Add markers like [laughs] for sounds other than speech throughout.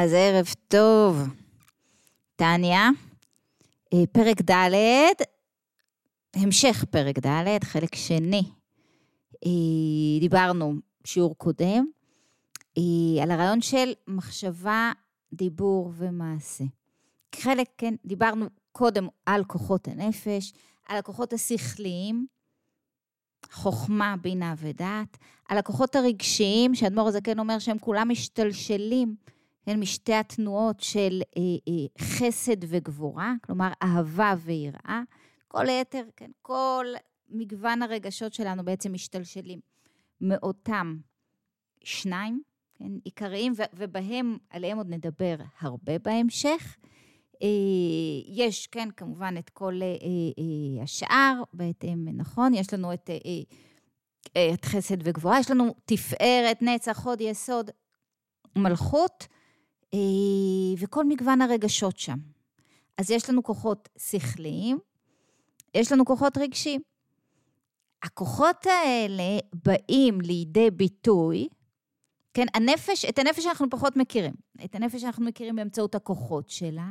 אז ערב טוב. טניה, אה, פרק ד', המשך פרק ד', חלק שני. אה, דיברנו שיעור קודם אה, על הרעיון של מחשבה, דיבור ומעשה. חלק, כן, דיברנו קודם על כוחות הנפש, על הכוחות השכליים, חוכמה, בינה ודעת, על הכוחות הרגשיים, שאדמו"ר הזקן אומר שהם כולם משתלשלים, משתי התנועות של אה, אה, חסד וגבורה, כלומר אהבה ויראה. כל היתר, כן, כל מגוון הרגשות שלנו בעצם משתלשלים מאותם שניים, כן, עיקריים, ובהם, עליהם עוד נדבר הרבה בהמשך. אה, יש, כן, כמובן, את כל אה, אה, השאר, בהתאם, נכון? יש לנו את, את חסד וגבורה, יש לנו תפארת, נצח, הוד, יסוד, מלכות, וכל מגוון הרגשות שם. אז יש לנו כוחות שכליים, יש לנו כוחות רגשיים. הכוחות האלה באים לידי ביטוי, כן, הנפש, את הנפש אנחנו פחות מכירים. את הנפש אנחנו מכירים באמצעות הכוחות שלה,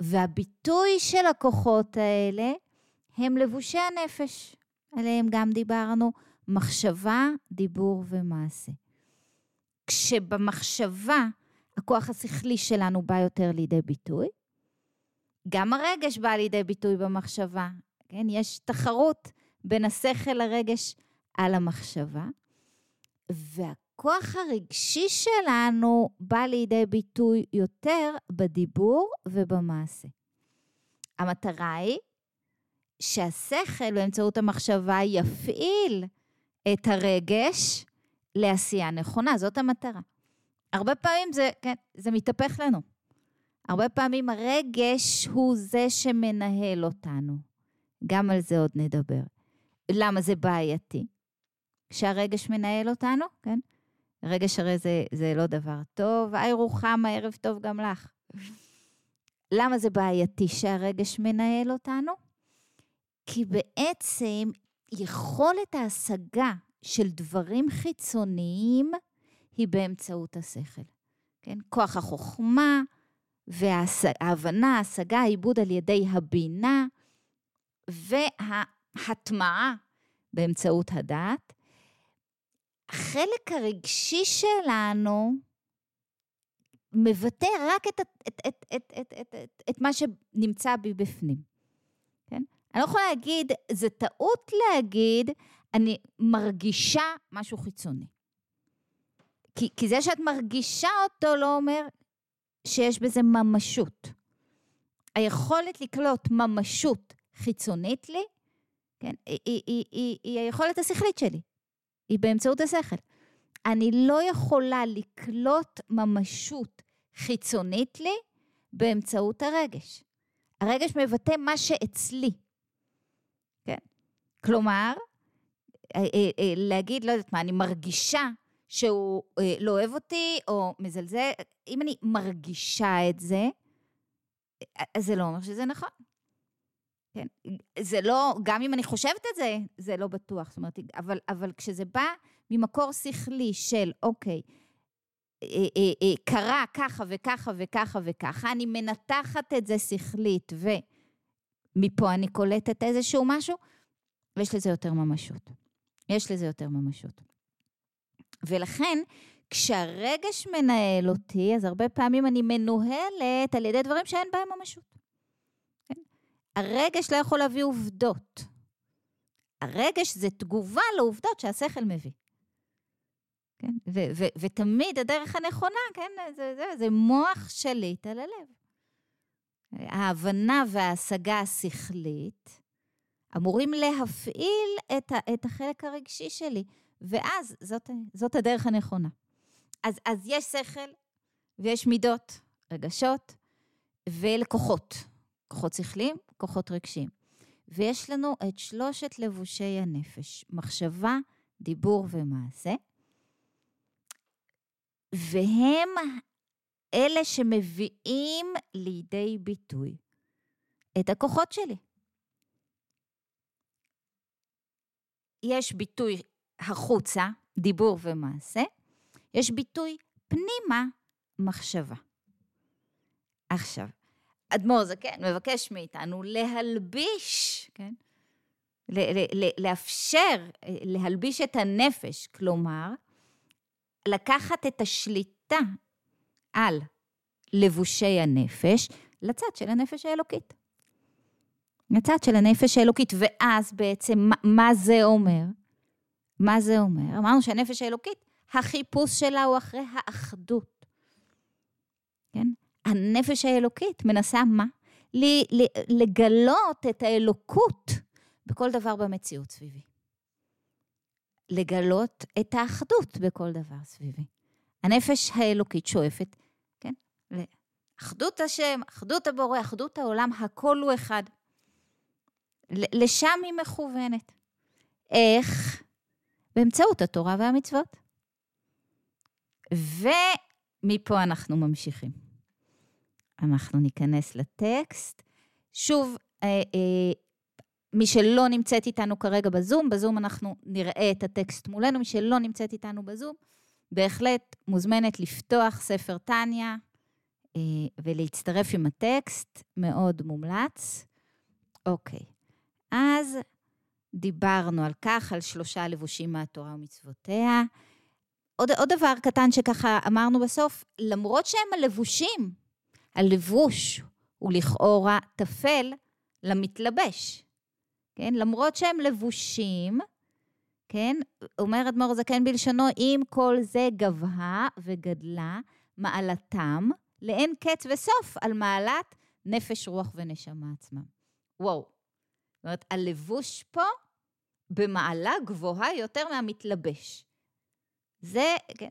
והביטוי של הכוחות האלה הם לבושי הנפש, עליהם גם דיברנו, מחשבה, דיבור ומעשה. כשבמחשבה הכוח השכלי שלנו בא יותר לידי ביטוי, גם הרגש בא לידי ביטוי במחשבה, כן? יש תחרות בין השכל לרגש על המחשבה, וה... הכוח הרגשי שלנו בא לידי ביטוי יותר בדיבור ובמעשה. המטרה היא שהשכל באמצעות המחשבה יפעיל את הרגש לעשייה נכונה, זאת המטרה. הרבה פעמים זה, כן, זה מתהפך לנו. הרבה פעמים הרגש הוא זה שמנהל אותנו. גם על זה עוד נדבר. למה זה בעייתי? כשהרגש מנהל אותנו, כן? רגש הרי זה, זה לא דבר טוב, היי רוחמה, ערב טוב גם לך. למה זה בעייתי שהרגש מנהל אותנו? כי בעצם יכולת ההשגה של דברים חיצוניים היא באמצעות השכל. כן? כוח החוכמה וההבנה, ההשגה, העיבוד על ידי הבינה וההטמעה באמצעות הדעת. החלק הרגשי שלנו מבטא רק את, את, את, את, את, את, את, את את מה שנמצא בי בפנים. כן? אני לא יכולה להגיד, זה טעות להגיד, אני מרגישה משהו חיצוני. כי, כי זה שאת מרגישה אותו לא אומר שיש בזה ממשות. היכולת לקלוט ממשות חיצונית לי, כן, היא, היא, היא, היא, היא היכולת השכלית שלי. היא באמצעות השכל. אני לא יכולה לקלוט ממשות חיצונית לי באמצעות הרגש. הרגש מבטא מה שאצלי. כן? כלומר, אה, אה, אה, להגיד, לא יודעת מה, אני מרגישה שהוא לא אוהב אותי או מזלזל, אם אני מרגישה את זה, אז זה לא אומר שזה נכון. כן, זה לא, גם אם אני חושבת את זה, זה לא בטוח. זאת אומרת, אבל, אבל כשזה בא ממקור שכלי של, אוקיי, אה, אה, אה, קרה ככה וככה וככה וככה, אני מנתחת את זה שכלית, ומפה אני קולטת איזשהו משהו, ויש לזה יותר ממשות. יש לזה יותר ממשות. ולכן, כשהרגש מנהל אותי, אז הרבה פעמים אני מנוהלת על ידי דברים שאין בהם ממשות. הרגש לא יכול להביא עובדות. הרגש זה תגובה לעובדות שהשכל מביא. כן? ו- ו- ותמיד הדרך הנכונה, כן, זה, זה, זה מוח שליט על הלב. ההבנה וההשגה השכלית אמורים להפעיל את, ה- את החלק הרגשי שלי, ואז זאת, זאת הדרך הנכונה. אז, אז יש שכל ויש מידות, רגשות ולקוחות. כוחות שכליים, כוחות רגשיים. ויש לנו את שלושת לבושי הנפש, מחשבה, דיבור ומעשה, והם אלה שמביאים לידי ביטוי את הכוחות שלי. יש ביטוי החוצה, דיבור ומעשה, יש ביטוי פנימה, מחשבה. עכשיו, אדמו"ר זקן מבקש מאיתנו להלביש, כן? לאפשר, להלביש את הנפש, כלומר, לקחת את השליטה על לבושי הנפש לצד של הנפש האלוקית. לצד של הנפש האלוקית, ואז בעצם, מה, זה אומר? מה זה אומר? אמרנו שהנפש האלוקית, החיפוש שלה הוא אחרי האחדות. כן? הנפש האלוקית מנסה מה? לגלות את האלוקות בכל דבר במציאות סביבי. לגלות את האחדות בכל דבר סביבי. הנפש האלוקית שואפת, כן? לאחדות השם, אחדות הבורא, אחדות העולם, הכל הוא אחד. לשם היא מכוונת. איך? באמצעות התורה והמצוות. ומפה אנחנו ממשיכים. אנחנו ניכנס לטקסט. שוב, אה, אה, מי שלא נמצאת איתנו כרגע בזום, בזום אנחנו נראה את הטקסט מולנו, מי שלא נמצאת איתנו בזום, בהחלט מוזמנת לפתוח ספר טניה אה, ולהצטרף עם הטקסט, מאוד מומלץ. אוקיי, אז דיברנו על כך, על שלושה לבושים מהתורה ומצוותיה. עוד, עוד דבר קטן שככה אמרנו בסוף, למרות שהם הלבושים, הלבוש הוא לכאורה טפל למתלבש. כן? למרות שהם לבושים, כן? אומר אדמו"ר זקן בלשונו, עם כל זה גבהה וגדלה מעלתם לאין קץ וסוף על מעלת נפש, רוח ונשמה עצמם. וואו. אומרת, הלבוש פה במעלה גבוהה יותר מהמתלבש. זה, כן,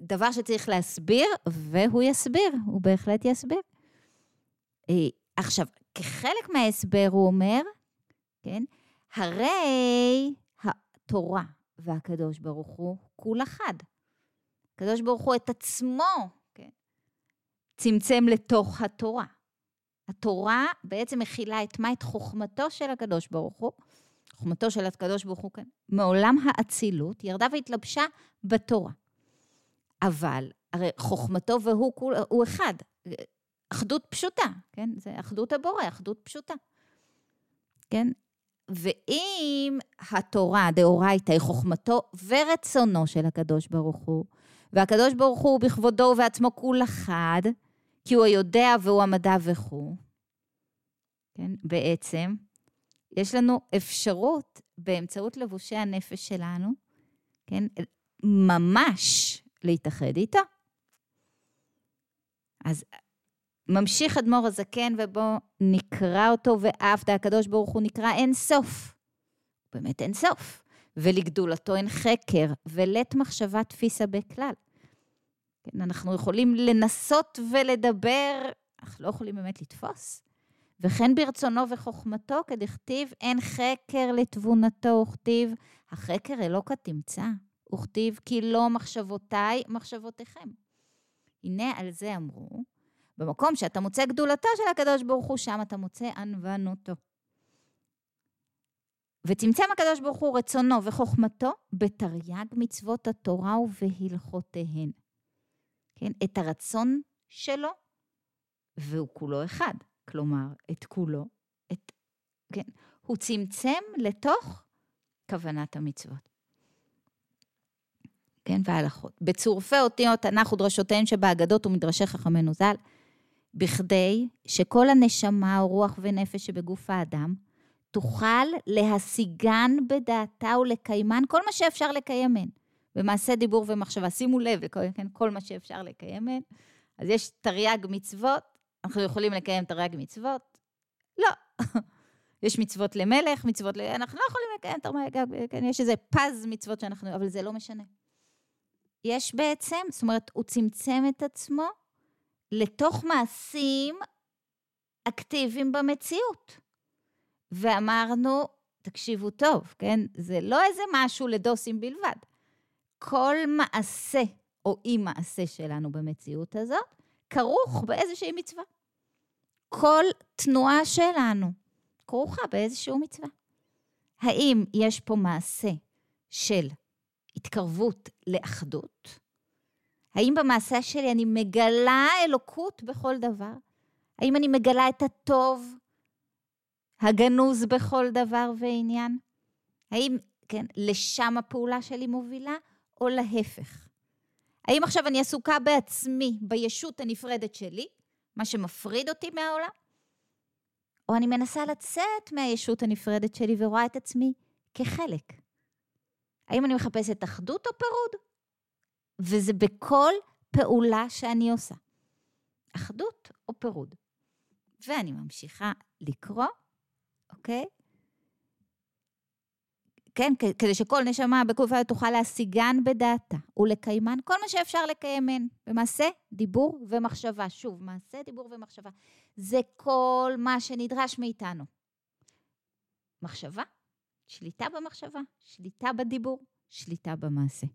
דבר שצריך להסביר, והוא יסביר, הוא בהחלט יסביר. אה, עכשיו, כחלק מההסבר הוא אומר, כן? הרי התורה והקדוש ברוך הוא כול אחד. הקדוש ברוך הוא את עצמו, כן? צמצם לתוך התורה. התורה בעצם מכילה את מה? את חוכמתו של הקדוש ברוך הוא. חוכמתו של הקדוש ברוך הוא כאן, מעולם האצילות, ירדה והתלבשה בתורה. אבל הרי חוכמתו והוא כול, הוא אחד. אחדות פשוטה, כן? זה אחדות הבורא, אחדות פשוטה. כן? ואם התורה, דאורייתא, היא חוכמתו ורצונו של הקדוש ברוך הוא, והקדוש ברוך הוא בכבודו ובעצמו כול אחד, כי הוא היודע והוא המדע וכו', כן, בעצם, יש לנו אפשרות באמצעות לבושי הנפש שלנו, כן, ממש להתאחד איתו. אז ממשיך אדמו"ר הזקן, ובואו נקרא אותו, דה הקדוש ברוך הוא נקרא אין סוף. באמת אין סוף. ולגדולתו אין חקר, ולית מחשבה תפיסה בכלל. כן, אנחנו יכולים לנסות ולדבר, אך לא יכולים באמת לתפוס. וכן ברצונו וחוכמתו, כדכתיב, אין חקר לתבונתו, וכתיב, החקר אלוקה תמצא, וכתיב, כי לא מחשבותיי, מחשבותיכם. הנה על זה אמרו, במקום שאתה מוצא גדולתו של הקדוש ברוך הוא, שם אתה מוצא ענוונותו. וצמצם הקדוש ברוך הוא רצונו וחוכמתו בתרי"ג מצוות התורה ובהלכותיהן. כן, את הרצון שלו, והוא כולו אחד. כלומר, את כולו, את, כן, הוא צמצם לתוך כוונת המצוות. כן, וההלכות. בצורפי אותיות תנ"ך ודרשותיהם שבאגדות ומדרשי חכמינו ז"ל, בכדי שכל הנשמה או רוח ונפש שבגוף האדם תוכל להשיגן בדעתה ולקיימן כל מה שאפשר לקיים מהן. במעשה דיבור ומחשבה. שימו לב כן, כל מה שאפשר לקיים מהן. אז יש תרי"ג מצוות, אנחנו יכולים לקיים תרי"ג מצוות? לא. [laughs] יש מצוות למלך, מצוות ל... אנחנו לא יכולים לקיים תרי"ג, כן, יש איזה פז מצוות שאנחנו... אבל זה לא משנה. יש בעצם, זאת אומרת, הוא צמצם את עצמו לתוך מעשים אקטיביים במציאות. ואמרנו, תקשיבו טוב, כן? זה לא איזה משהו לדוסים בלבד. כל מעשה או אי מעשה שלנו במציאות הזאת כרוך באיזושהי מצווה. כל תנועה שלנו כרוכה באיזושהי מצווה. האם יש פה מעשה של התקרבות לאחדות? האם במעשה שלי אני מגלה אלוקות בכל דבר? האם אני מגלה את הטוב הגנוז בכל דבר ועניין? האם, כן, לשם הפעולה שלי מובילה, או להפך? האם עכשיו אני עסוקה בעצמי, בישות הנפרדת שלי, מה שמפריד אותי מהעולם? או אני מנסה לצאת מהישות הנפרדת שלי ורואה את עצמי כחלק? האם אני מחפשת אחדות או פירוד? וזה בכל פעולה שאני עושה. אחדות או פירוד. ואני ממשיכה לקרוא, אוקיי? כן, כדי שכל נשמה בקופה תוכל להשיגן בדעתה ולקיימן כל מה שאפשר לקיימן במעשה, דיבור ומחשבה. שוב, מעשה, דיבור ומחשבה. זה כל מה שנדרש מאיתנו. מחשבה, שליטה במחשבה, שליטה בדיבור, שליטה במעשה.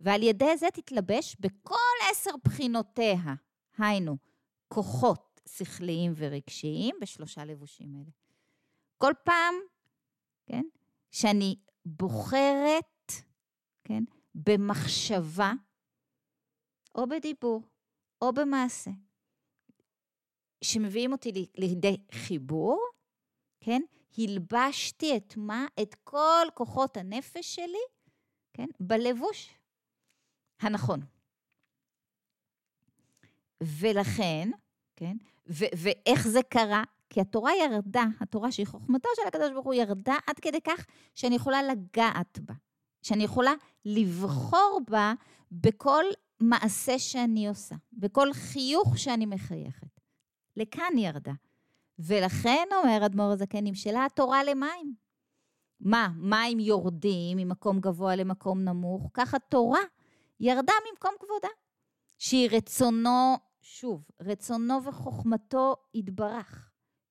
ועל ידי זה תתלבש בכל עשר בחינותיה, היינו, כוחות שכליים ורגשיים בשלושה לבושים אלה. כל פעם, כן, שאני בוחרת, כן, במחשבה, או בדיבור, או במעשה, שמביאים אותי לידי חיבור, כן? הלבשתי את מה? את כל כוחות הנפש שלי, כן? בלבוש הנכון. ולכן, כן? ואיך זה קרה? כי התורה ירדה, התורה שהיא חוכמתו של הקדוש ברוך הוא ירדה עד כדי כך שאני יכולה לגעת בה, שאני יכולה לבחור בה בכל מעשה שאני עושה, בכל חיוך שאני מחייכת. לכאן ירדה. ולכן, אומר אדמו"ר הזקן, נמשלה התורה למים. מה, מים יורדים ממקום גבוה למקום נמוך, ככה תורה ירדה ממקום כבודה, שהיא רצונו, שוב, רצונו וחוכמתו יתברך.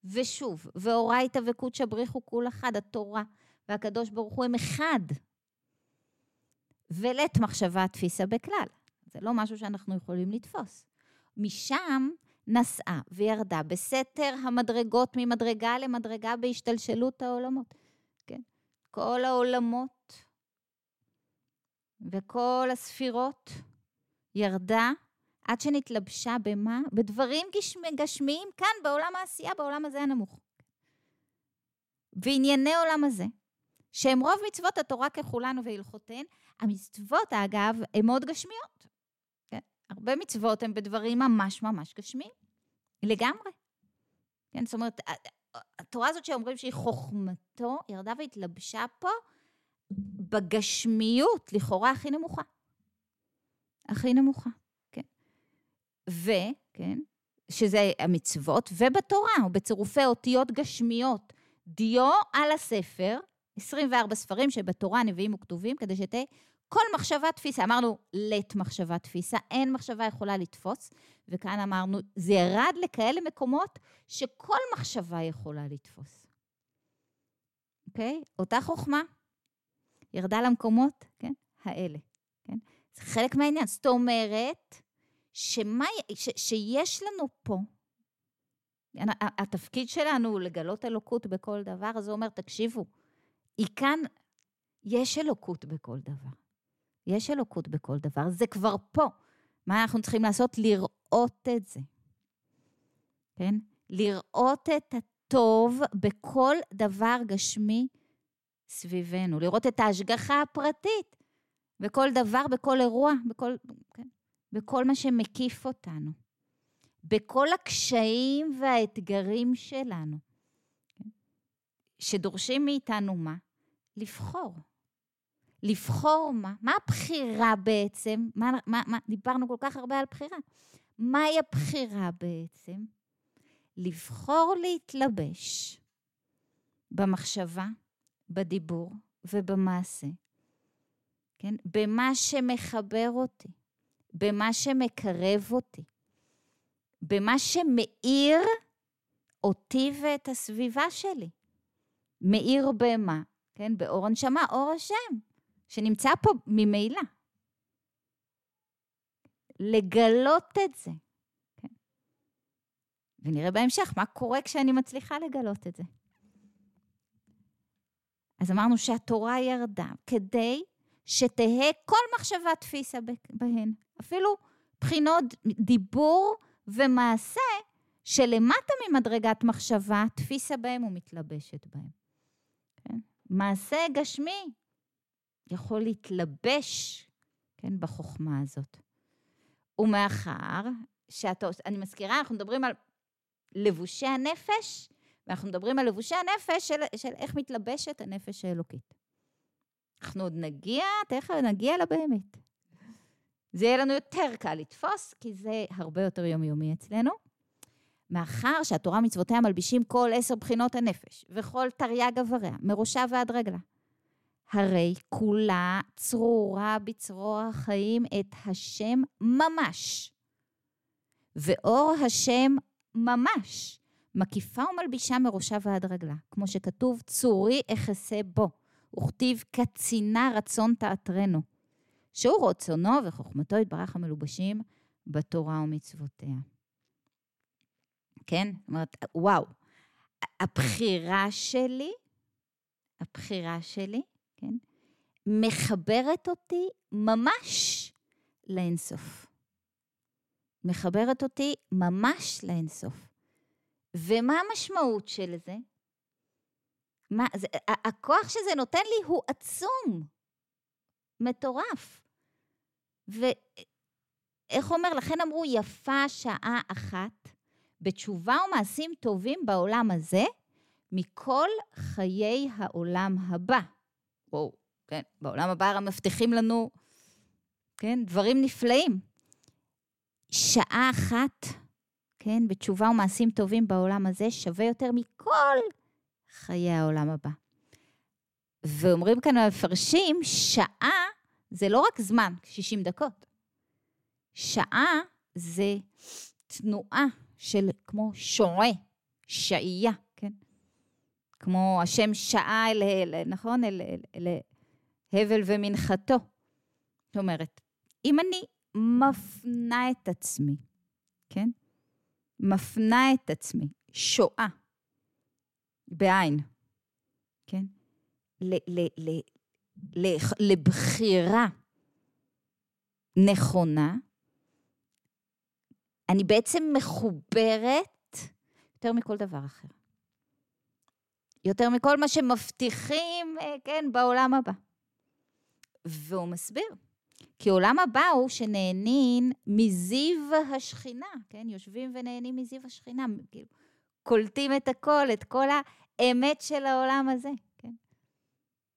ושוב, ואורייתא וקודשא בריחו כול אחד, התורה והקדוש ברוך הוא הם אחד. ולית מחשבה תפיסה בכלל. זה לא משהו שאנחנו יכולים לתפוס. משם נסעה וירדה בסתר המדרגות ממדרגה למדרגה בהשתלשלות העולמות. כן? כל העולמות וכל הספירות ירדה עד שנתלבשה במה? בדברים גשמיים כאן, בעולם העשייה, בעולם הזה הנמוך. וענייני עולם הזה, שהם רוב מצוות התורה ככולנו והלכותיהן, המצוות, אגב, הן מאוד גשמיות. כן? הרבה מצוות הן בדברים ממש ממש גשמיים, לגמרי. כן? זאת אומרת, התורה הזאת שאומרים שהיא חוכמתו, ירדה והתלבשה פה בגשמיות, לכאורה הכי נמוכה. הכי נמוכה. וכן, שזה המצוות, ובתורה, בצירופי אותיות גשמיות. דיו על הספר, 24 ספרים שבתורה נביאים וכתובים, כדי שתהיה כל מחשבה תפיסה. אמרנו, לית מחשבה תפיסה, אין מחשבה יכולה לתפוס, וכאן אמרנו, זה ירד לכאלה מקומות שכל מחשבה יכולה לתפוס. אוקיי? אותה חוכמה ירדה למקומות, כן? האלה, כן? זה חלק מהעניין. זאת אומרת, שמה, ש, שיש לנו פה, התפקיד שלנו הוא לגלות אלוקות בכל דבר, הוא אומר, תקשיבו, היא כאן, יש אלוקות בכל דבר. יש אלוקות בכל דבר, זה כבר פה. מה אנחנו צריכים לעשות? לראות את זה. כן? לראות את הטוב בכל דבר גשמי סביבנו, לראות את ההשגחה הפרטית בכל דבר, בכל אירוע, בכל... כן? בכל מה שמקיף אותנו, בכל הקשיים והאתגרים שלנו, כן? שדורשים מאיתנו מה? לבחור. לבחור מה? מה הבחירה בעצם? מה, מה, מה, דיברנו כל כך הרבה על בחירה. מהי הבחירה בעצם? לבחור להתלבש במחשבה, בדיבור ובמעשה, כן? במה שמחבר אותי, במה שמקרב אותי, במה שמאיר אותי ואת הסביבה שלי. מאיר במה? כן, באור הנשמה, אור השם, שנמצא פה ממילא. לגלות את זה. כן? ונראה בהמשך מה קורה כשאני מצליחה לגלות את זה. אז אמרנו שהתורה ירדה כדי שתהא כל מחשבה תפיסה בהן. אפילו בחינות דיבור ומעשה שלמטה ממדרגת מחשבה, תפיסה בהם ומתלבשת בהם. כן? מעשה גשמי יכול להתלבש, כן, בחוכמה הזאת. ומאחר שאתה, אני מזכירה, אנחנו מדברים על לבושי הנפש, ואנחנו מדברים על לבושי הנפש של, של איך מתלבשת הנפש האלוקית. אנחנו עוד נגיע, תכף נגיע לבאמת. זה יהיה לנו יותר קל לתפוס, כי זה הרבה יותר יומיומי אצלנו. מאחר שהתורה מצוותיה מלבישים כל עשר בחינות הנפש, וכל תרי"ג אבריה, מראשה ועד רגלה. הרי כולה צרורה בצרור החיים את השם ממש. ואור השם ממש, מקיפה ומלבישה מראשה ועד רגלה, כמו שכתוב, צורי אחסה בו, וכתיב קצינה רצון תעטרנו, שהוא רצונו וחוכמתו יתברך המלובשים בתורה ומצוותיה. כן? זאת אומרת, וואו, הבחירה שלי, הבחירה שלי, כן? מחברת אותי ממש לאינסוף. מחברת אותי ממש לאינסוף. ומה המשמעות של זה? מה, זה, הכוח שזה נותן לי הוא עצום, מטורף. ואיך אומר, לכן אמרו, יפה שעה אחת בתשובה ומעשים טובים בעולם הזה, מכל חיי העולם הבא. וואו, כן, בעולם הבא הרי מבטיחים לנו, כן, דברים נפלאים. שעה אחת, כן, בתשובה ומעשים טובים בעולם הזה, שווה יותר מכל חיי העולם הבא. ואומרים כאן המפרשים, שעה זה לא רק זמן, 60 דקות. שעה זה תנועה של כמו שועה, שעייה, כן? כמו השם שעה אל, אל נכון? אל, אל, אל הבל ומנחתו. זאת אומרת, אם אני מפנה את עצמי, כן? מפנה את עצמי, שואה, בעין, כן? ל, ל, ל, ל, לבחירה נכונה, אני בעצם מחוברת יותר מכל דבר אחר. יותר מכל מה שמבטיחים, אה, כן, בעולם הבא. והוא מסביר, כי עולם הבא הוא שנהנין מזיו השכינה, כן? יושבים ונהנים מזיו השכינה, כאילו, קולטים את הכל, את כל האמת של העולם הזה, כן?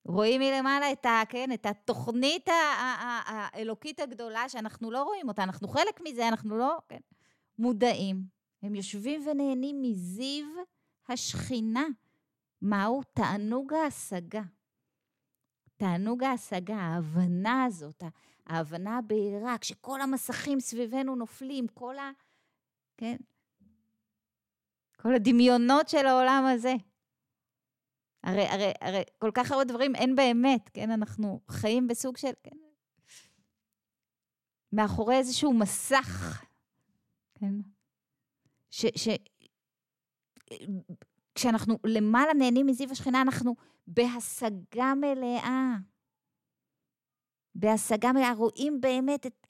רואים מלמעלה את, ה, כן, את התוכנית האלוקית הגדולה, שאנחנו לא רואים אותה, אנחנו חלק מזה, אנחנו לא, כן? מודעים. הם יושבים ונהנים מזיו השכינה. מהו? תענוג ההשגה. תענוג ההשגה, ההבנה הזאת, ההבנה הבהירה, כשכל המסכים סביבנו נופלים, כל ה... כן? כל הדמיונות של העולם הזה. הרי, הרי, הרי כל כך הרבה דברים אין באמת, כן? אנחנו חיים בסוג של, כן? מאחורי איזשהו מסך כן? ש... ש... כשאנחנו למעלה נהנים מזיו השכינה, אנחנו בהשגה מלאה. בהשגה מלאה, רואים באמת את,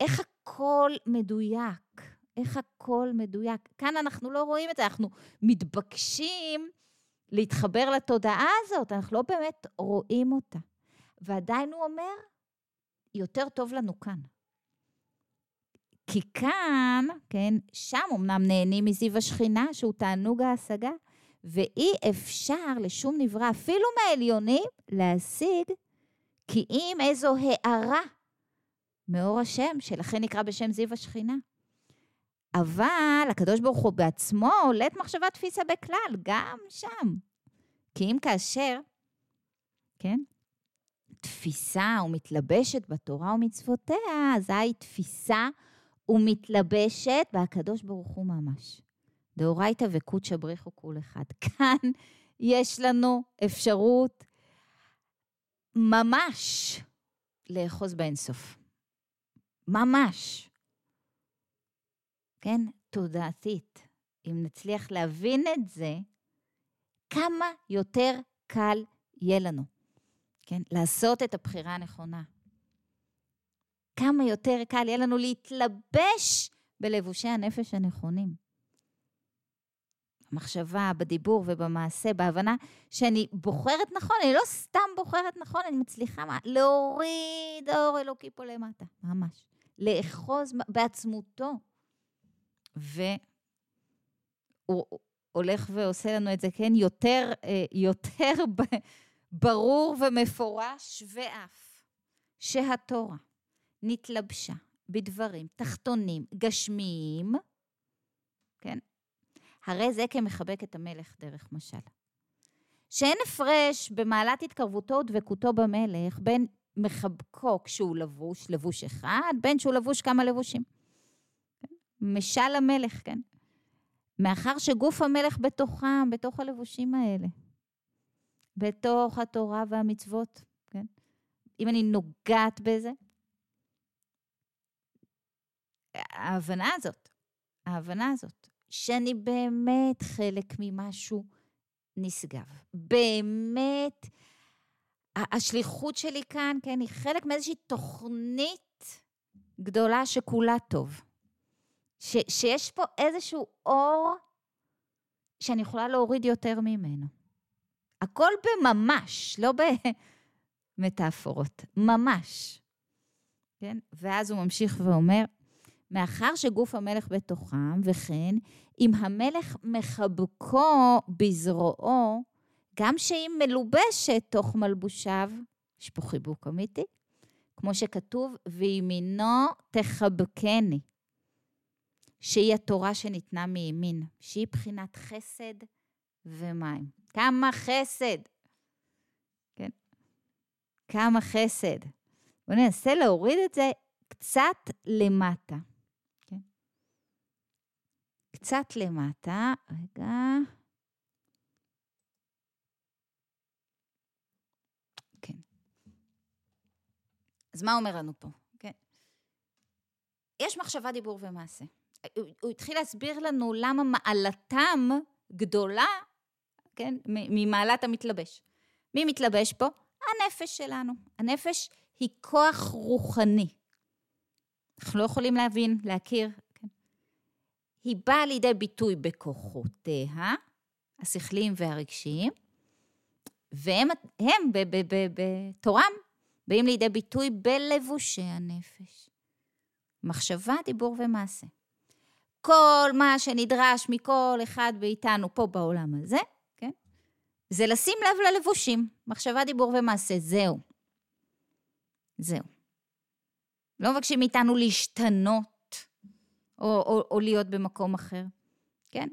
איך הכל מדויק, איך הכל מדויק. כאן אנחנו לא רואים את זה, אנחנו מתבקשים להתחבר לתודעה הזאת, אנחנו לא באמת רואים אותה. ועדיין הוא אומר, יותר טוב לנו כאן. כי כאן, כן, שם אמנם נהנים מזיו השכינה, שהוא תענוג ההשגה, ואי אפשר לשום נברא, אפילו מהעליונים, להשיג כי אם איזו הערה מאור השם, שלכן נקרא בשם זיו השכינה. אבל הקדוש ברוך הוא בעצמו עולת מחשבה תפיסה בכלל, גם שם. כי אם כאשר, כן, תפיסה ומתלבשת בתורה ומצוותיה, אזי תפיסה ומתלבשת בהקדוש ברוך הוא ממש. דאורייתא וקודשא בריחו כול אחד. [laughs] כאן יש לנו אפשרות ממש לאחוז באינסוף. ממש. כן? תודעתית. אם נצליח להבין את זה, כמה יותר קל יהיה לנו, כן? לעשות את הבחירה הנכונה. כמה יותר קל יהיה לנו להתלבש בלבושי הנפש הנכונים. במחשבה, בדיבור ובמעשה, בהבנה שאני בוחרת נכון, אני לא סתם בוחרת נכון, אני מצליחה מה, להוריד אור אלוקי פה למטה, ממש. לאחוז בעצמותו. והוא הולך ועושה לנו את זה, כן, יותר, אה, יותר ברור ומפורש ואף, שהתורה נתלבשה בדברים תחתונים, גשמיים, כן? הרי זה כמחבק את המלך דרך משל. שאין הפרש במעלת התקרבותו ודבקותו במלך בין מחבקו כשהוא לבוש, לבוש אחד, בין שהוא לבוש כמה לבושים. משל המלך, כן? מאחר שגוף המלך בתוכם, בתוך הלבושים האלה, בתוך התורה והמצוות, כן? אם אני נוגעת בזה, ההבנה הזאת, ההבנה הזאת, שאני באמת חלק ממשהו נשגב. באמת, השליחות שלי כאן, כן, היא חלק מאיזושהי תוכנית גדולה שכולה טוב. ש, שיש פה איזשהו אור שאני יכולה להוריד יותר ממנו. הכל בממש, לא במטאפורות, ממש. כן? ואז הוא ממשיך ואומר, מאחר שגוף המלך בתוכם, וכן, אם המלך מחבקו בזרועו, גם שהיא מלובשת תוך מלבושיו, יש פה חיבוק אמיתי, כמו שכתוב, וימינו תחבקני, שהיא התורה שניתנה מימין, שהיא בחינת חסד ומים. כמה חסד, כן? כמה חסד. בואו ננסה להוריד את זה קצת למטה. קצת למטה, רגע. כן. אז מה אומר לנו פה? כן. יש מחשבה, דיבור ומעשה. הוא, הוא התחיל להסביר לנו למה מעלתם גדולה, כן, ממעלת המתלבש. מי מתלבש פה? הנפש שלנו. הנפש היא כוח רוחני. אנחנו לא יכולים להבין, להכיר היא באה לידי ביטוי בכוחותיה, השכליים והרגשיים, והם הם, בתורם באים לידי ביטוי בלבושי הנפש. מחשבה, דיבור ומעשה. כל מה שנדרש מכל אחד מאיתנו פה בעולם הזה, כן? זה לשים לב ללבושים. מחשבה, דיבור ומעשה, זהו. זהו. לא מבקשים מאיתנו להשתנות או, או, או להיות במקום אחר, כן?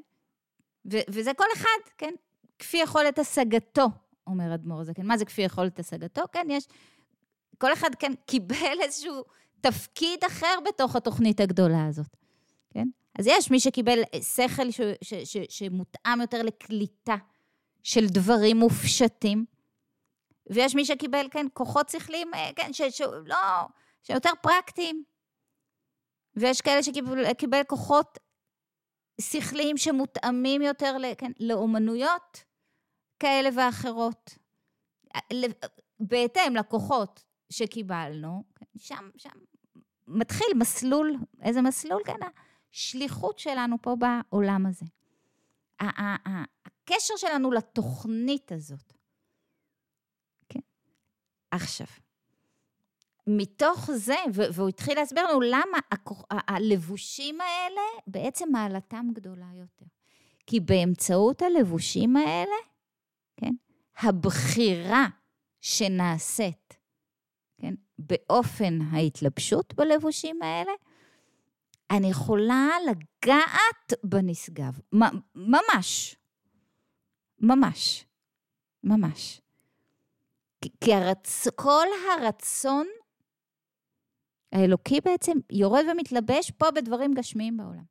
ו, וזה כל אחד, כן? כפי יכולת השגתו, אומר אדמו"ר הזקן. מה זה כפי יכולת השגתו? כן, יש... כל אחד, כן, קיבל איזשהו תפקיד אחר בתוך התוכנית הגדולה הזאת, כן? אז יש מי שקיבל שכל ש, ש, ש, שמותאם יותר לקליטה של דברים מופשטים, ויש מי שקיבל, כן, כוחות שכליים, אה, כן, שלא, שיותר פרקטיים, ויש כאלה שקיבל כוחות שכליים שמותאמים יותר כן, לאומנויות כאלה ואחרות. בהתאם לכוחות שקיבלנו, כן, שם, שם מתחיל מסלול, איזה מסלול? כן, השליחות שלנו פה בעולם הזה. הקשר שלנו לתוכנית הזאת. כן. עכשיו, מתוך זה, והוא התחיל להסביר לנו למה הלבושים האלה, בעצם מעלתם גדולה יותר. כי באמצעות הלבושים האלה, כן, הבחירה שנעשית, כן, באופן ההתלבשות בלבושים האלה, אני יכולה לגעת בנשגב. ממש. ממש. ממש. כי הרצ... כל הרצון האלוקי בעצם יורד ומתלבש פה בדברים גשמיים בעולם.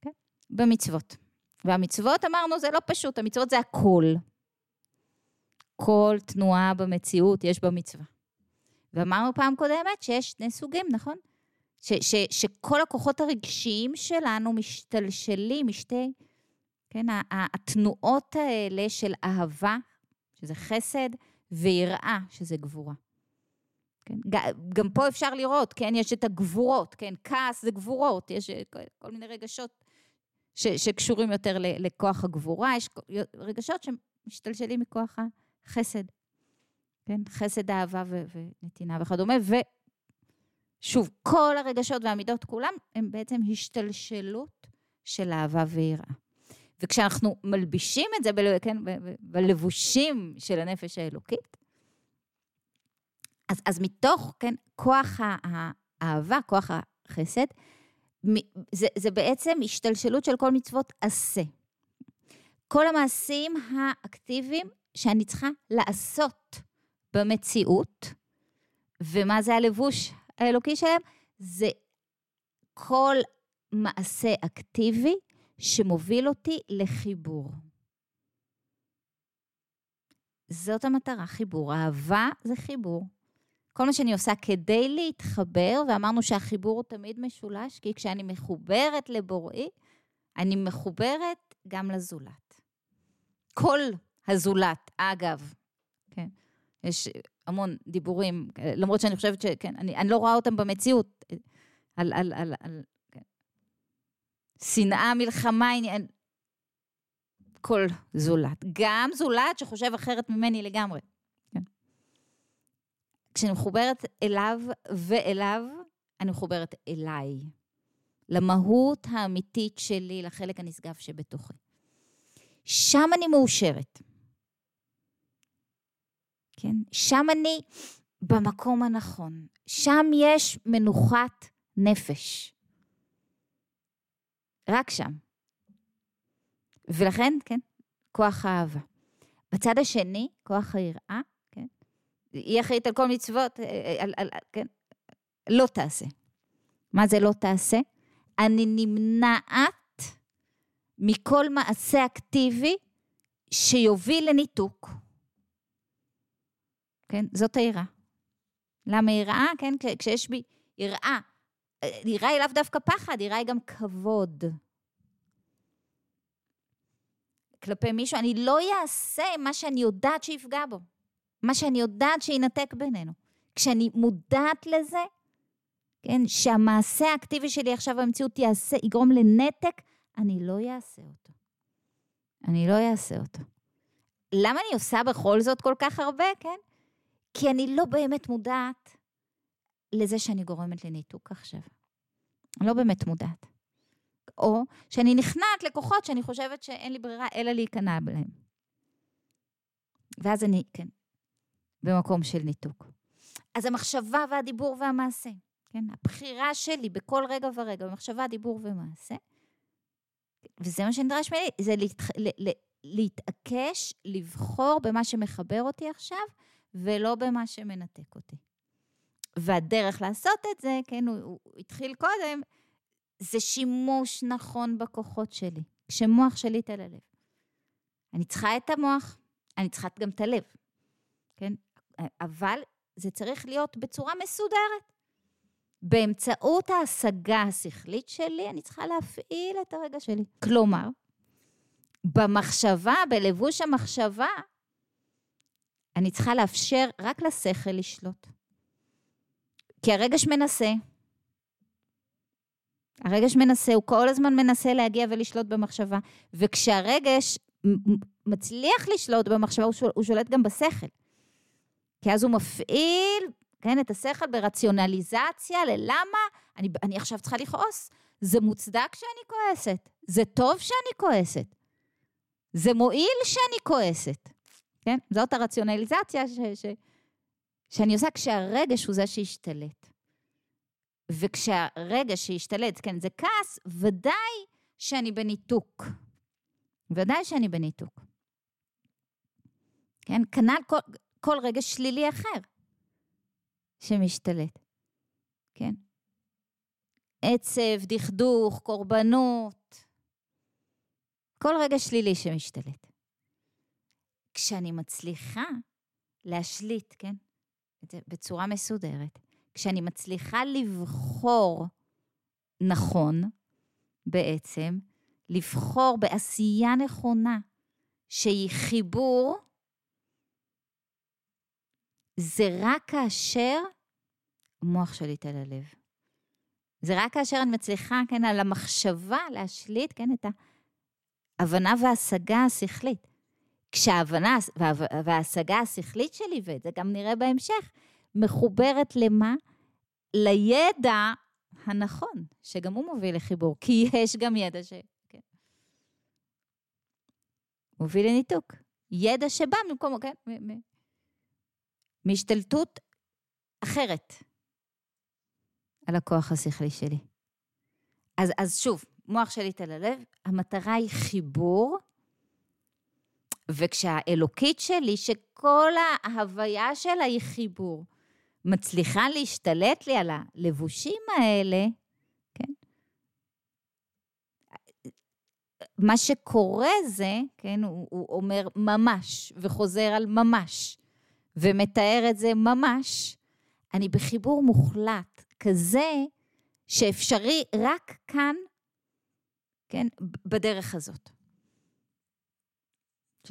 כן? במצוות. והמצוות, אמרנו, זה לא פשוט, המצוות זה הכל. כל תנועה במציאות יש בה מצווה. ואמרנו פעם קודמת שיש שני סוגים, נכון? ש, ש, שכל הכוחות הרגשיים שלנו משתלשלים משתי, כן, התנועות האלה של אהבה, שזה חסד, ויראה, שזה גבורה. כן? גם פה אפשר לראות, כן? יש את הגבורות, כן? כעס זה גבורות, יש כל, כל מיני רגשות ש, שקשורים יותר לכוח הגבורה, יש רגשות שמשתלשלים מכוח החסד. כן? חסד, אהבה ו- ונתינה וכדומה. ושוב, כל הרגשות והמידות כולם הם בעצם השתלשלות של אהבה ויראה. וכשאנחנו מלבישים את זה ב- כן, בלבושים של הנפש האלוקית, אז, אז מתוך, כן, כוח האהבה, כוח החסד, זה, זה בעצם השתלשלות של כל מצוות עשה. כל המעשים האקטיביים שאני צריכה לעשות במציאות, ומה זה הלבוש האלוקי שלהם? זה כל מעשה אקטיבי שמוביל אותי לחיבור. זאת המטרה, חיבור. אהבה זה חיבור. כל מה שאני עושה כדי להתחבר, ואמרנו שהחיבור הוא תמיד משולש, כי כשאני מחוברת לבוראי, אני מחוברת גם לזולת. כל הזולת, אגב? יש המון דיבורים, למרות שאני חושבת שכן, אני, אני לא רואה אותם במציאות, על, על, על, על כן. שנאה, מלחמה, עניין, כל זולת. גם זולת שחושב אחרת ממני לגמרי. כן. כשאני מחוברת אליו ואליו, אני מחוברת אליי. למהות האמיתית שלי, לחלק הנשגב שבתוכי. שם אני מאושרת. כן? שם אני במקום הנכון. שם יש מנוחת נפש. רק שם. ולכן, כן, כוח האהבה. בצד השני, כוח היראה, כן? היא אחראית על כל מצוות, אה, אה, על, על, על, כן? לא תעשה. מה זה לא תעשה? אני נמנעת מכל מעשה אקטיבי שיוביל לניתוק. כן? זאת היראה. למה יראה? כן? כשיש בי יראה, יראה היא לאו דווקא פחד, יראה היא גם כבוד. כלפי מישהו, אני לא אעשה מה שאני יודעת שיפגע בו, מה שאני יודעת שינתק בינינו. כשאני מודעת לזה, כן, שהמעשה האקטיבי שלי עכשיו במציאות יעשה, יגרום לנתק, אני לא אעשה אותו. אני לא אעשה אותו. למה אני עושה בכל זאת כל כך הרבה, כן? כי אני לא באמת מודעת לזה שאני גורמת לניתוק עכשיו. אני לא באמת מודעת. או שאני נכנעת לכוחות שאני חושבת שאין לי ברירה אלא להיכנע בהם. ואז אני, כן, במקום של ניתוק. אז המחשבה והדיבור והמעשה, כן, הבחירה שלי בכל רגע ורגע, במחשבה, דיבור ומעשה, וזה מה שנדרש ממני, זה להתח... להתעקש, לבחור במה שמחבר אותי עכשיו, ולא במה שמנתק אותי. והדרך לעשות את זה, כן, הוא, הוא התחיל קודם, זה שימוש נכון בכוחות שלי, כשמוח שליט על הלב. אני צריכה את המוח, אני צריכה גם את הלב, כן? אבל זה צריך להיות בצורה מסודרת. באמצעות ההשגה השכלית שלי, אני צריכה להפעיל את הרגע שלי. כלומר, במחשבה, בלבוש המחשבה, אני צריכה לאפשר רק לשכל לשלוט. כי הרגש מנסה. הרגש מנסה, הוא כל הזמן מנסה להגיע ולשלוט במחשבה. וכשהרגש מצליח לשלוט במחשבה, הוא, שול, הוא שולט גם בשכל. כי אז הוא מפעיל, כן, את השכל ברציונליזציה ללמה אני, אני עכשיו צריכה לכעוס. זה מוצדק שאני כועסת, זה טוב שאני כועסת, זה מועיל שאני כועסת. כן? זאת הרציונליזציה ש, ש, שאני עושה כשהרגש הוא זה שהשתלט. וכשהרגש שהשתלט, כן, זה כעס, ודאי שאני בניתוק. ודאי שאני בניתוק. כן? כנ"ל כל, כל רגש שלילי אחר שמשתלט. כן? עצב, דכדוך, קורבנות, כל רגש שלילי שמשתלט. כשאני מצליחה להשליט, כן? בצורה מסודרת, כשאני מצליחה לבחור נכון, בעצם, לבחור בעשייה נכונה, שהיא חיבור, זה רק כאשר המוח שליט על הלב. זה רק כאשר אני מצליחה, כן, על המחשבה להשליט, כן, את, ה, הבנה והשגה השכלית. כשההבנה וההשגה השכלית שלי, ואת זה גם נראה בהמשך, מחוברת למה? לידע הנכון, שגם הוא מוביל לחיבור, כי יש גם ידע ש... כן. מוביל לניתוק. ידע שבא במקום, כן, מהשתלטות אחרת על הכוח השכלי שלי. אז, אז שוב, מוח שלי תל הלב, המטרה היא חיבור, וכשהאלוקית שלי, שכל ההוויה שלה היא חיבור, מצליחה להשתלט לי על הלבושים האלה, כן? מה שקורה זה, כן, הוא, הוא אומר ממש, וחוזר על ממש, ומתאר את זה ממש, אני בחיבור מוחלט, כזה שאפשרי רק כאן, כן, בדרך הזאת.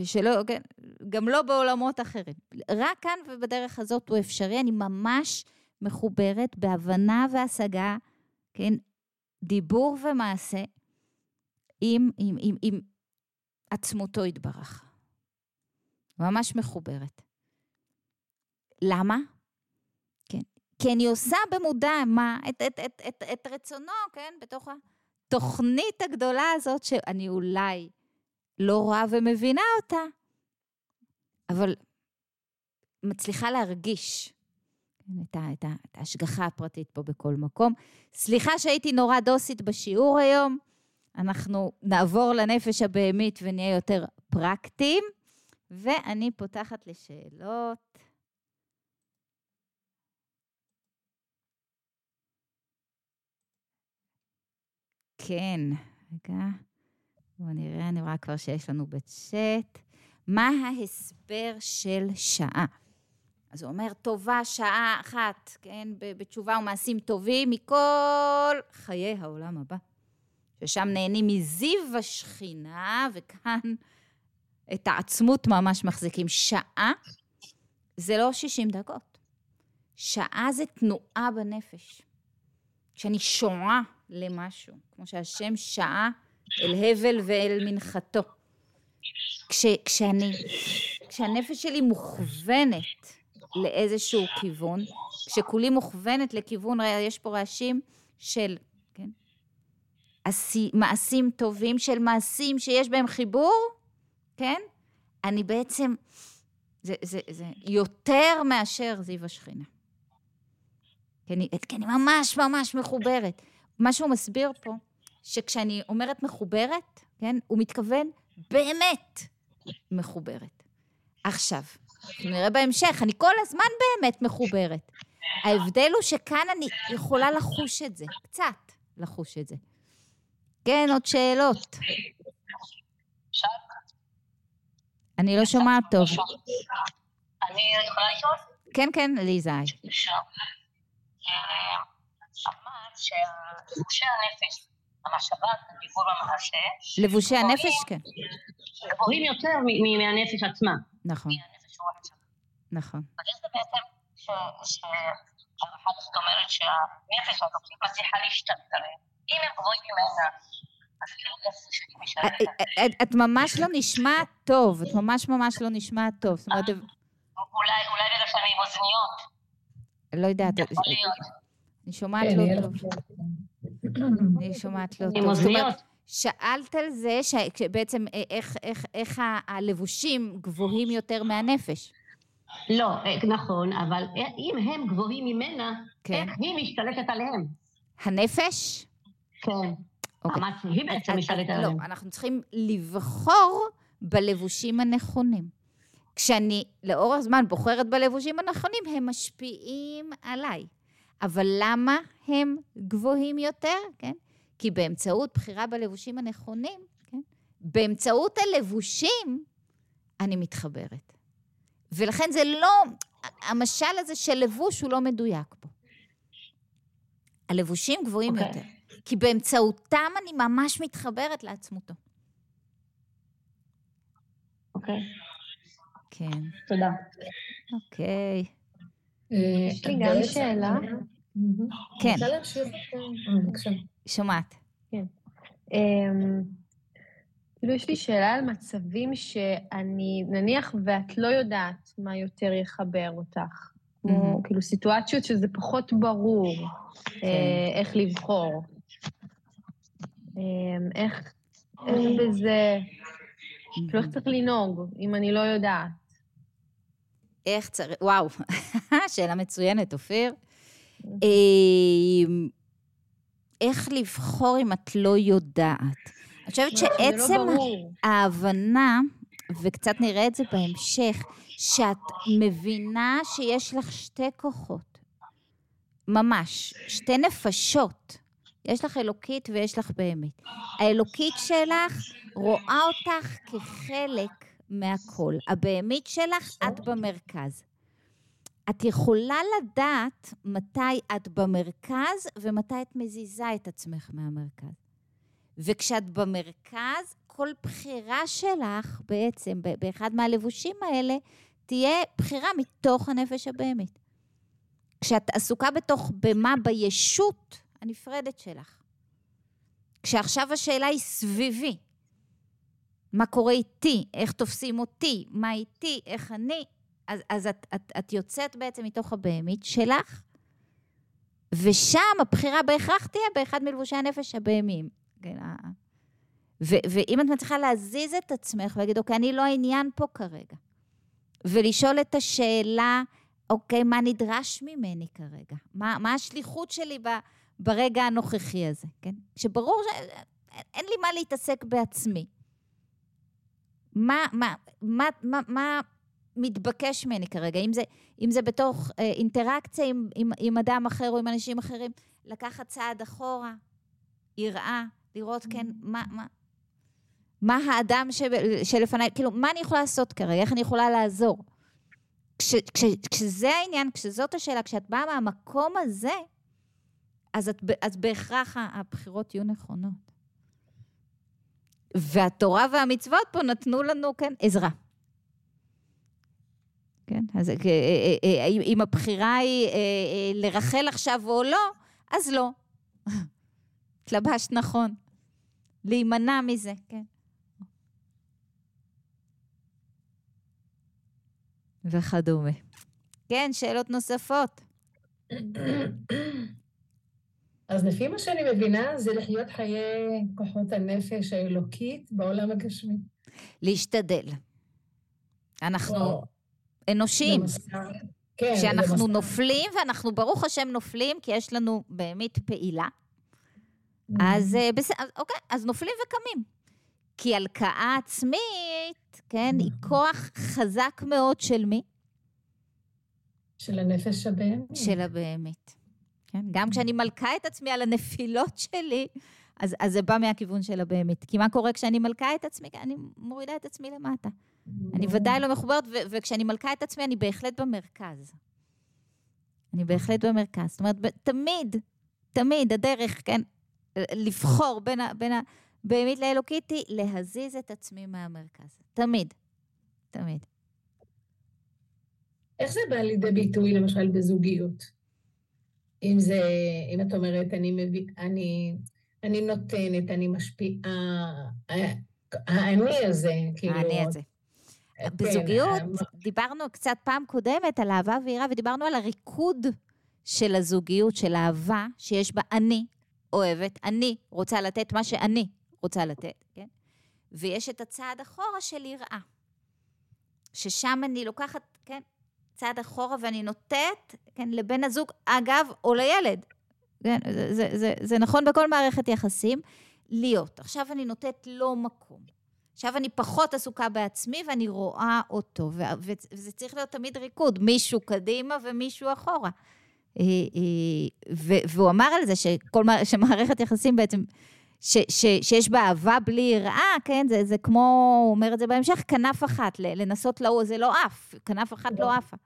שלא, כן, גם לא בעולמות אחרים. רק כאן ובדרך הזאת הוא אפשרי. אני ממש מחוברת בהבנה והשגה, כן, דיבור ומעשה, עם, עם, עם, עם עצמותו יתברך. ממש מחוברת. למה? כן. כי אני עושה במודע מה? את, את, את, את, את רצונו, כן? בתוך התוכנית הגדולה הזאת, שאני אולי לא רואה ומבינה אותה, אבל מצליחה להרגיש את, ה, את, ה, את ההשגחה הפרטית פה בכל מקום. סליחה שהייתי נורא דוסית בשיעור היום, אנחנו נעבור לנפש הבהמית ונהיה יותר פרקטיים, ואני פותחת לשאלות. כן, רגע. בואו נראה, אני רואה כבר שיש לנו בצ'אט. מה ההסבר של שעה? אז הוא אומר, טובה שעה אחת, כן, בתשובה ומעשים טובים מכל חיי העולם הבא. ששם נהנים מזיו השכינה, וכאן את העצמות ממש מחזיקים. שעה זה לא 60 דקות. שעה זה תנועה בנפש. כשאני שועה למשהו, כמו שהשם שעה אל הבל ואל מנחתו. כש, כשאני, כשהנפש שלי מוכוונת לאיזשהו כיוון, כשכולי מוכוונת לכיוון, יש פה רעשים של, כן? עשי, מעשים טובים, של מעשים שיש בהם חיבור, כן? אני בעצם, זה, זה, זה יותר מאשר זיו השכינה. כי אני, כי אני ממש ממש מחוברת. מה שהוא מסביר פה, שכשאני אומרת מחוברת, כן, הוא מתכוון באמת מחוברת. עכשיו, נראה בהמשך, אני כל הזמן באמת מחוברת. ההבדל הוא שכאן אני יכולה לחוש את זה, קצת לחוש את זה. כן, עוד שאלות. אני לא שומעת טוב. אני יכולה לשאול? כן, כן, ליזאי. שלבושי הנפש המחשבה, הדיבור המעשה. לבושי הנפש, כן. גבוהים יותר מהנפש עצמה. נכון. נכון. אז זה בעצם שהרחבת אומרת שהנפש הזאת מצליחה להשתלט עליהם. אם הם גבוהים ממנה, כאילו אה, אה, את ממש לא נשמעת טוב, את ממש ממש לא נשמעת טוב. זאת. אולי בגלל שאני עם אוזניות. לא יודעת. אני שומעת כן, לא טוב. אני שומעת לא טוב. עם אוזניות. שאלת על זה שבעצם אה, איך, איך, איך הלבושים גבוהים יותר מהנפש. לא, אה, נכון, אבל אם הם גבוהים ממנה, כן. איך היא משתלטת עליהם? הנפש? כן. אוקיי. ממש, היא בעצם משתלטת לא, עליהם. לא, אנחנו צריכים לבחור בלבושים הנכונים. כשאני לאורך זמן בוחרת בלבושים הנכונים, הם משפיעים עליי. אבל למה הם גבוהים יותר? כן? כי באמצעות בחירה בלבושים הנכונים, כן? באמצעות הלבושים, אני מתחברת. ולכן זה לא, המשל הזה של לבוש הוא לא מדויק פה. הלבושים גבוהים okay. אוקיי. יותר, כי באמצעותם אני ממש מתחברת לעצמותו. אוקיי. Okay. כן. תודה. אוקיי. Okay. יש לי גם שאלה. כן. להמשיך? בבקשה. שומעת. כן. אמ, כאילו, יש לי שאלה על מצבים שאני, נניח ואת לא יודעת מה יותר יחבר אותך. כמו, כאילו, סיטואציות שזה פחות ברור כן. אה, איך לבחור. אה, איך, איך בזה, כאילו, איך צריך לנהוג, אם אני לא יודעת. איך צריך, וואו, [laughs] שאלה מצוינת, אופיר. אמ, איך לבחור אם את לא יודעת? אני חושבת לא שעצם ההבנה, וקצת נראה את זה בהמשך, שאת מבינה שיש לך שתי כוחות, ממש, שתי נפשות. יש לך אלוקית ויש לך באמת. האלוקית שלך רואה אותך כחלק מהכל. הבהמית שלך, את במרכז. את יכולה לדעת מתי את במרכז ומתי את מזיזה את עצמך מהמרכז. וכשאת במרכז, כל בחירה שלך בעצם, באחד מהלבושים האלה, תהיה בחירה מתוך הנפש הבהמית. כשאת עסוקה בתוך במה בישות הנפרדת שלך. כשעכשיו השאלה היא סביבי, מה קורה איתי, איך תופסים אותי, מה איתי, איך אני, אז, אז את, את, את יוצאת בעצם מתוך הבהמית שלך, ושם הבחירה בהכרח תהיה באחד מלבושי הנפש הבהמיים. כן, ו- ואם את מצליחה להזיז את עצמך ולהגיד, אוקיי, אני לא העניין פה כרגע, ולשאול את השאלה, אוקיי, מה נדרש ממני כרגע? מה, מה השליחות שלי ב, ברגע הנוכחי הזה, כן? שברור שאין לי מה להתעסק בעצמי. מה, מה, מה, מה, מה מתבקש ממני כרגע? אם זה, אם זה בתוך אה, אינטראקציה עם, עם, עם אדם אחר או עם אנשים אחרים, לקחת צעד אחורה, יראה, לראות כן, מה, מה, מה האדם ש, שלפניי, כאילו, מה אני יכולה לעשות כרגע? איך אני יכולה לעזור? כש, כש, כשזה העניין, כשזאת השאלה, כשאת באה מהמקום הזה, אז, את, אז בהכרח הבחירות יהיו נכונות. והתורה והמצוות פה נתנו לנו, כן, עזרה. כן, אז אה, אה, אה, אם הבחירה היא לרחל עכשיו או לא, אז לא. [laughs] התלבשת נכון. להימנע מזה, כן. וכדומה. כן, שאלות נוספות. [coughs] אז לפי מה שאני מבינה, זה לחיות חיי כוחות הנפש האלוקית בעולם הגשמי. להשתדל. אנחנו וואו. אנושיים. כן, כשאנחנו נופלים, ואנחנו ברוך השם נופלים, כי יש לנו באמת פעילה, אז אה, בסדר, אוקיי, אז נופלים וקמים. כי הלקאה עצמית, כן, היא כוח חזק מאוד של מי? של הנפש הבהמית. של הבהמית. כן? גם כשאני מלכה את עצמי על הנפילות שלי, אז, אז זה בא מהכיוון של הבהמית. כי מה קורה כשאני מלכה את עצמי? אני מורידה את עצמי למטה. אני ודאי לא מחוברת, ו- וכשאני מלכה את עצמי, אני בהחלט במרכז. אני בהחלט במרכז. זאת אומרת, תמיד, תמיד הדרך, כן, לבחור בין, ה- בין הבהמית לאלוקית היא להזיז את עצמי מהמרכז. תמיד. תמיד. איך זה בא לידי ביטוי, למשל, בזוגיות? אם זה, אם את אומרת, אני, מביא, אני, אני נותנת, אני משפיעה, האני הזה, כאילו... האני הזה. כן, בזוגיות, דיברנו קצת פעם קודמת על אהבה ויראה, ודיברנו על הריקוד של הזוגיות, של אהבה, שיש בה אני אוהבת, אני רוצה לתת מה שאני רוצה לתת, כן? ויש את הצעד אחורה של יראה. ששם אני לוקחת, כן, צעד אחורה ואני נוטט, כן, לבן הזוג, אגב, או לילד. כן, זה, זה, זה, זה נכון בכל מערכת יחסים, להיות. עכשיו אני נותנת לו מקום. עכשיו אני פחות עסוקה בעצמי ואני רואה אותו, וזה צריך להיות תמיד ריקוד, מישהו קדימה ומישהו אחורה. אה, אה, והוא אמר על זה שכל, שמערכת יחסים בעצם ש, ש, שיש בה אהבה בלי יראה, כן? זה, זה כמו, הוא אומר את זה בהמשך, כנף אחת, לנסות לא, זה לא עף, כנף אחת לא עפה.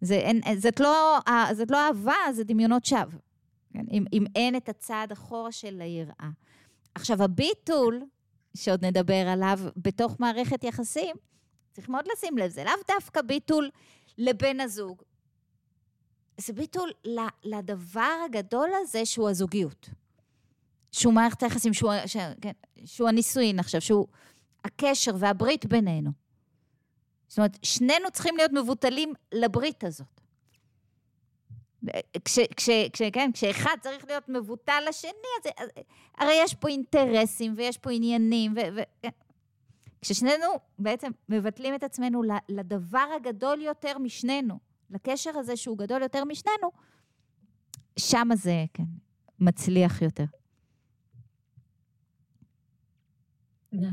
זה, אין, זאת, לא, זאת לא אהבה, זה דמיונות שווא. כן? אם, אם אין את הצעד אחורה של היראה. עכשיו, הביטול, שעוד נדבר עליו, בתוך מערכת יחסים, צריך מאוד לשים לב, זה לאו דווקא ביטול לבן הזוג. זה ביטול לדבר הגדול הזה שהוא הזוגיות. שהוא מערכת היחסים, שהוא, ש, כן, שהוא הנישואין עכשיו, שהוא הקשר והברית בינינו. זאת אומרת, שנינו צריכים להיות מבוטלים לברית הזאת. כש, כש, כש, כן, כשאחד צריך להיות מבוטל לשני, אז, אז הרי יש פה אינטרסים ויש פה עניינים, ו, ו, כן. כששנינו בעצם מבטלים את עצמנו לדבר הגדול יותר משנינו, לקשר הזה שהוא גדול יותר משנינו, שם זה, כן, מצליח יותר. תודה.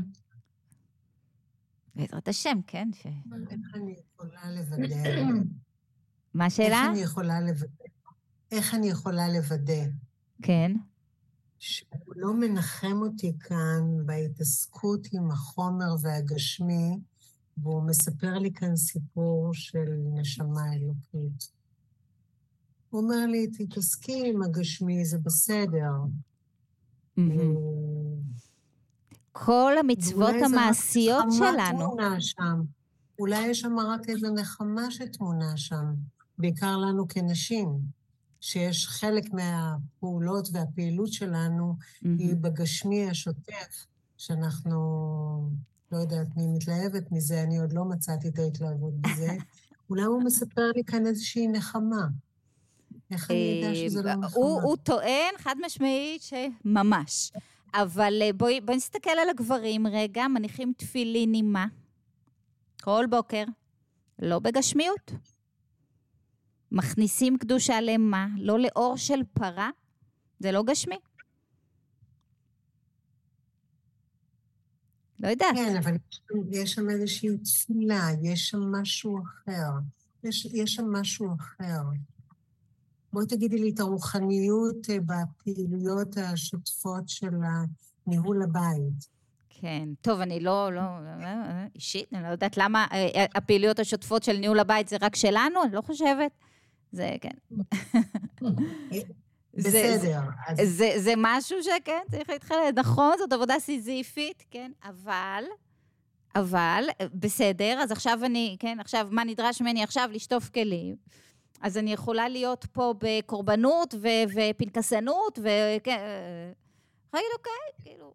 בעזרת השם, כן? ש... איך אני יכולה לוודא? מה השאלה? איך אני יכולה לוודא? איך אני יכולה לוודא? כן. שהוא לא מנחם אותי כאן בהתעסקות עם החומר והגשמי, והוא מספר לי כאן סיפור של נשמה אלוקית. הוא אומר לי, תתעסקי עם הגשמי, זה בסדר. כל המצוות המעשיות שלנו. טמונה שם. אולי יש שם רק איזו נחמה שטמונה שם, בעיקר לנו כנשים, שיש חלק מהפעולות והפעילות שלנו mm-hmm. היא בגשמי השוטף, שאנחנו, לא יודעת מי מתלהבת מזה, אני עוד לא מצאתי את ההתלהבות בזה. [laughs] אולי הוא מספר לי כאן איזושהי נחמה. איך אני יודע שזה לא נחמה? הוא טוען חד משמעית שממש. אבל אה, בואי, בואי נסתכל על הגברים רגע, מניחים תפילין עם מה? כל בוקר. לא בגשמיות. מכניסים קדושה למה? לא לאור של פרה? זה לא גשמי. לא יודעת. כן, אבל יש שם איזושהי תפילה, יש שם משהו אחר. יש, יש שם משהו אחר. בואי תגידי לי את הרוחניות אה, בפעילויות השוטפות של ניהול הבית. כן, טוב, אני לא, לא, אישית, אני לא יודעת למה אה, הפעילויות השוטפות של ניהול הבית זה רק שלנו, אני לא חושבת. זה, כן. [laughs] בסדר. זה, אז... זה, זה משהו שכן, צריך להתחיל, נכון, זאת עבודה סיזיפית, כן, אבל, אבל, בסדר, אז עכשיו אני, כן, עכשיו, מה נדרש ממני עכשיו? לשטוף כלים. אז אני יכולה להיות פה בקורבנות ו- ופנקסנות, וכן, להגיד, אוקיי, כאילו,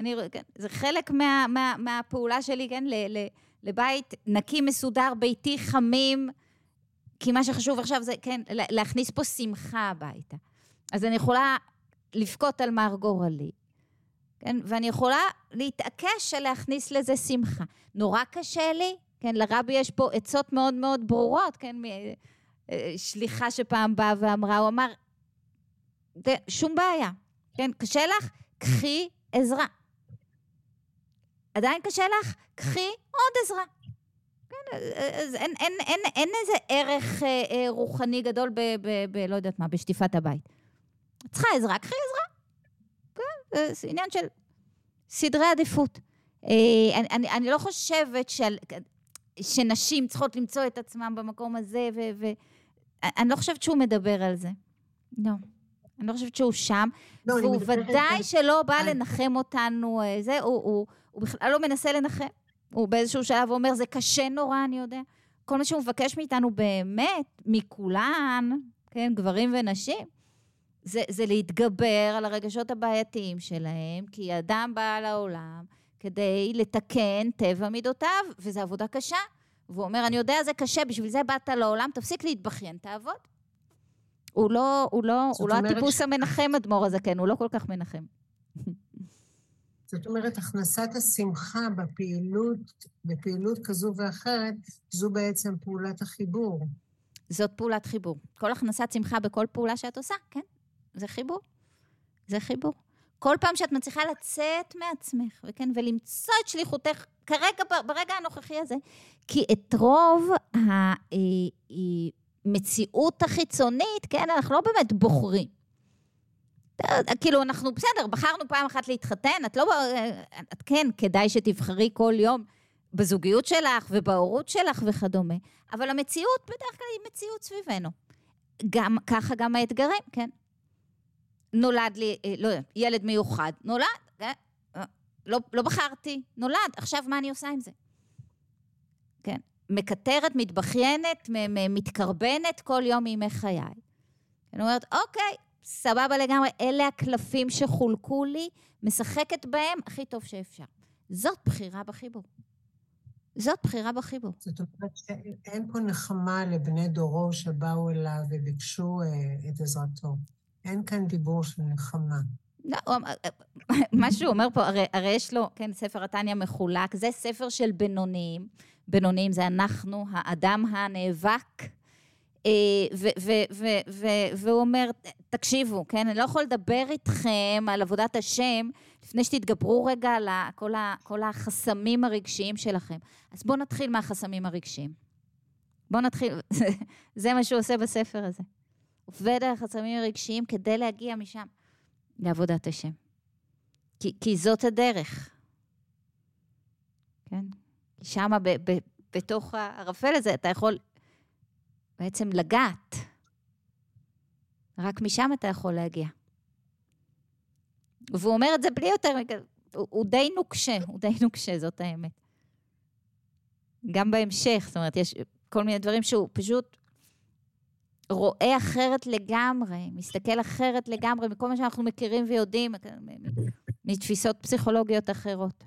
אני, כן, זה חלק מה, מה, מהפעולה שלי, כן, ל, ל, לבית נקי, מסודר, ביתי, חמים, כי מה שחשוב עכשיו זה, כן, להכניס פה שמחה הביתה. אז אני יכולה לבכות על מר גורלי, כן, ואני יכולה להתעקש להכניס לזה שמחה. נורא קשה לי, כן, לרבי יש פה עצות מאוד מאוד ברורות, כן, שליחה שפעם באה ואמרה, הוא אמר, שום בעיה, כן, קשה לך? קחי עזרה. עדיין קשה לך? קחי עוד עזרה. כן, אז אין, אין, אין, אין איזה ערך אה, אה, רוחני גדול ב, ב, ב... לא יודעת מה, בשטיפת הבית. צריכה עזרה, קחי עזרה. כן, זה עניין של סדרי עדיפות. אה, אני, אני, אני לא חושבת שעל, שנשים צריכות למצוא את עצמן במקום הזה, ואני לא חושבת שהוא מדבר על זה. לא. אני לא חושבת שהוא שם, לא, והוא ודאי שלא בא לנחם אותנו, אה, זה, הוא, הוא, הוא בכלל לא מנסה לנחם. הוא באיזשהו שלב אומר, זה קשה נורא, אני יודע. כל מה שהוא מבקש מאיתנו באמת, מכולן, כן, גברים ונשים, זה, זה להתגבר על הרגשות הבעייתיים שלהם, כי אדם בא לעולם כדי לתקן טבע מידותיו, וזו עבודה קשה. והוא אומר, אני יודע, זה קשה, בשביל זה באת לעולם, תפסיק להתבכיין, תעבוד. הוא לא, הוא לא, הוא לא הטיפוס ש... המנחם, אדמו"ר הזקן, הוא לא כל כך מנחם. זאת אומרת, הכנסת השמחה בפעילות, בפעילות כזו ואחרת, זו בעצם פעולת החיבור. זאת פעולת חיבור. כל הכנסת שמחה בכל פעולה שאת עושה, כן, זה חיבור. זה חיבור. כל פעם שאת מצליחה לצאת מעצמך, וכן, ולמצוא את שליחותך כרגע, ברגע הנוכחי הזה, כי את רוב המציאות החיצונית, כן, אנחנו לא באמת בוחרים. כאילו, אנחנו, בסדר, בחרנו פעם אחת להתחתן, את לא, את כן, כדאי שתבחרי כל יום בזוגיות שלך ובהורות שלך וכדומה, אבל המציאות בדרך כלל היא מציאות סביבנו. גם, ככה גם האתגרים, כן. נולד לי, אה, לא יודע, ילד מיוחד, נולד, כן? לא, לא בחרתי, נולד, עכשיו מה אני עושה עם זה? כן. מקטרת, מתבכיינת, מתקרבנת כל יום מימי חיי. אני אומרת, אוקיי, סבבה לגמרי, אלה הקלפים שחולקו לי, משחקת בהם הכי טוב שאפשר. זאת בחירה בחיבור. זאת בחירה בחיבור. זאת אומרת שאין פה נחמה לבני דורו שבאו אליו וביקשו אה, את עזרתו. אין כאן דיבור של נחמה. לא, מה שהוא אומר פה, הרי, הרי יש לו, כן, ספר התניא מחולק, זה ספר של בינוניים. בינוניים זה אנחנו, האדם הנאבק. אה, והוא אומר, תקשיבו, כן, אני לא יכול לדבר איתכם על עבודת השם לפני שתתגברו רגע על כל, כל החסמים הרגשיים שלכם. אז בואו נתחיל מהחסמים הרגשיים. בואו נתחיל, [laughs] זה מה שהוא עושה בספר הזה. עובד על החסמים הרגשיים כדי להגיע משם לעבודת השם. כי, כי זאת הדרך. כן? כי שמה, בתוך הערפל הזה, אתה יכול בעצם לגעת. רק משם אתה יכול להגיע. והוא אומר את זה בלי יותר, הוא, הוא די נוקשה, הוא די נוקשה, זאת האמת. גם בהמשך, זאת אומרת, יש כל מיני דברים שהוא פשוט רואה אחרת לגמרי, מסתכל אחרת לגמרי מכל מה שאנחנו מכירים ויודעים, מתפיסות פסיכולוגיות אחרות.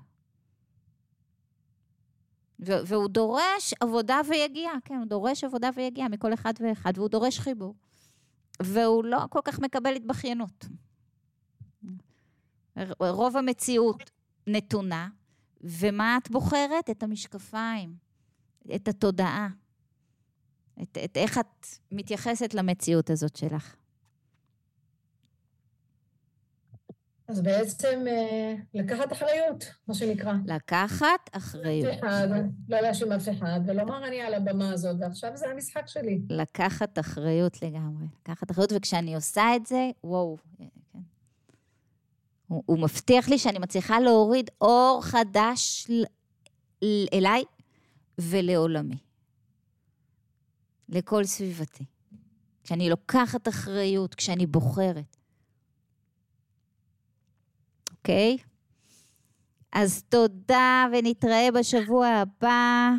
והוא דורש עבודה ויגיע, כן, הוא דורש עבודה ויגיע מכל אחד ואחד, והוא דורש חיבור. והוא לא כל כך מקבל התבכיינות. רוב המציאות נתונה, ומה את בוחרת? את המשקפיים, את התודעה, את, את איך את מתייחסת למציאות הזאת שלך. אז בעצם אה, לקחת אחריות, מה שנקרא. לקחת אחריות. אחד, לא להאשים אף אחד, ולומר אני על הבמה הזאת, ועכשיו זה המשחק שלי. לקחת אחריות לגמרי. לקחת אחריות, וכשאני עושה את זה, וואו, כן. הוא, הוא מבטיח לי שאני מצליחה להוריד אור חדש אליי ולעולמי. לכל סביבתי. כשאני לוקחת אחריות, כשאני בוחרת. אוקיי? אז תודה, ונתראה בשבוע הבא.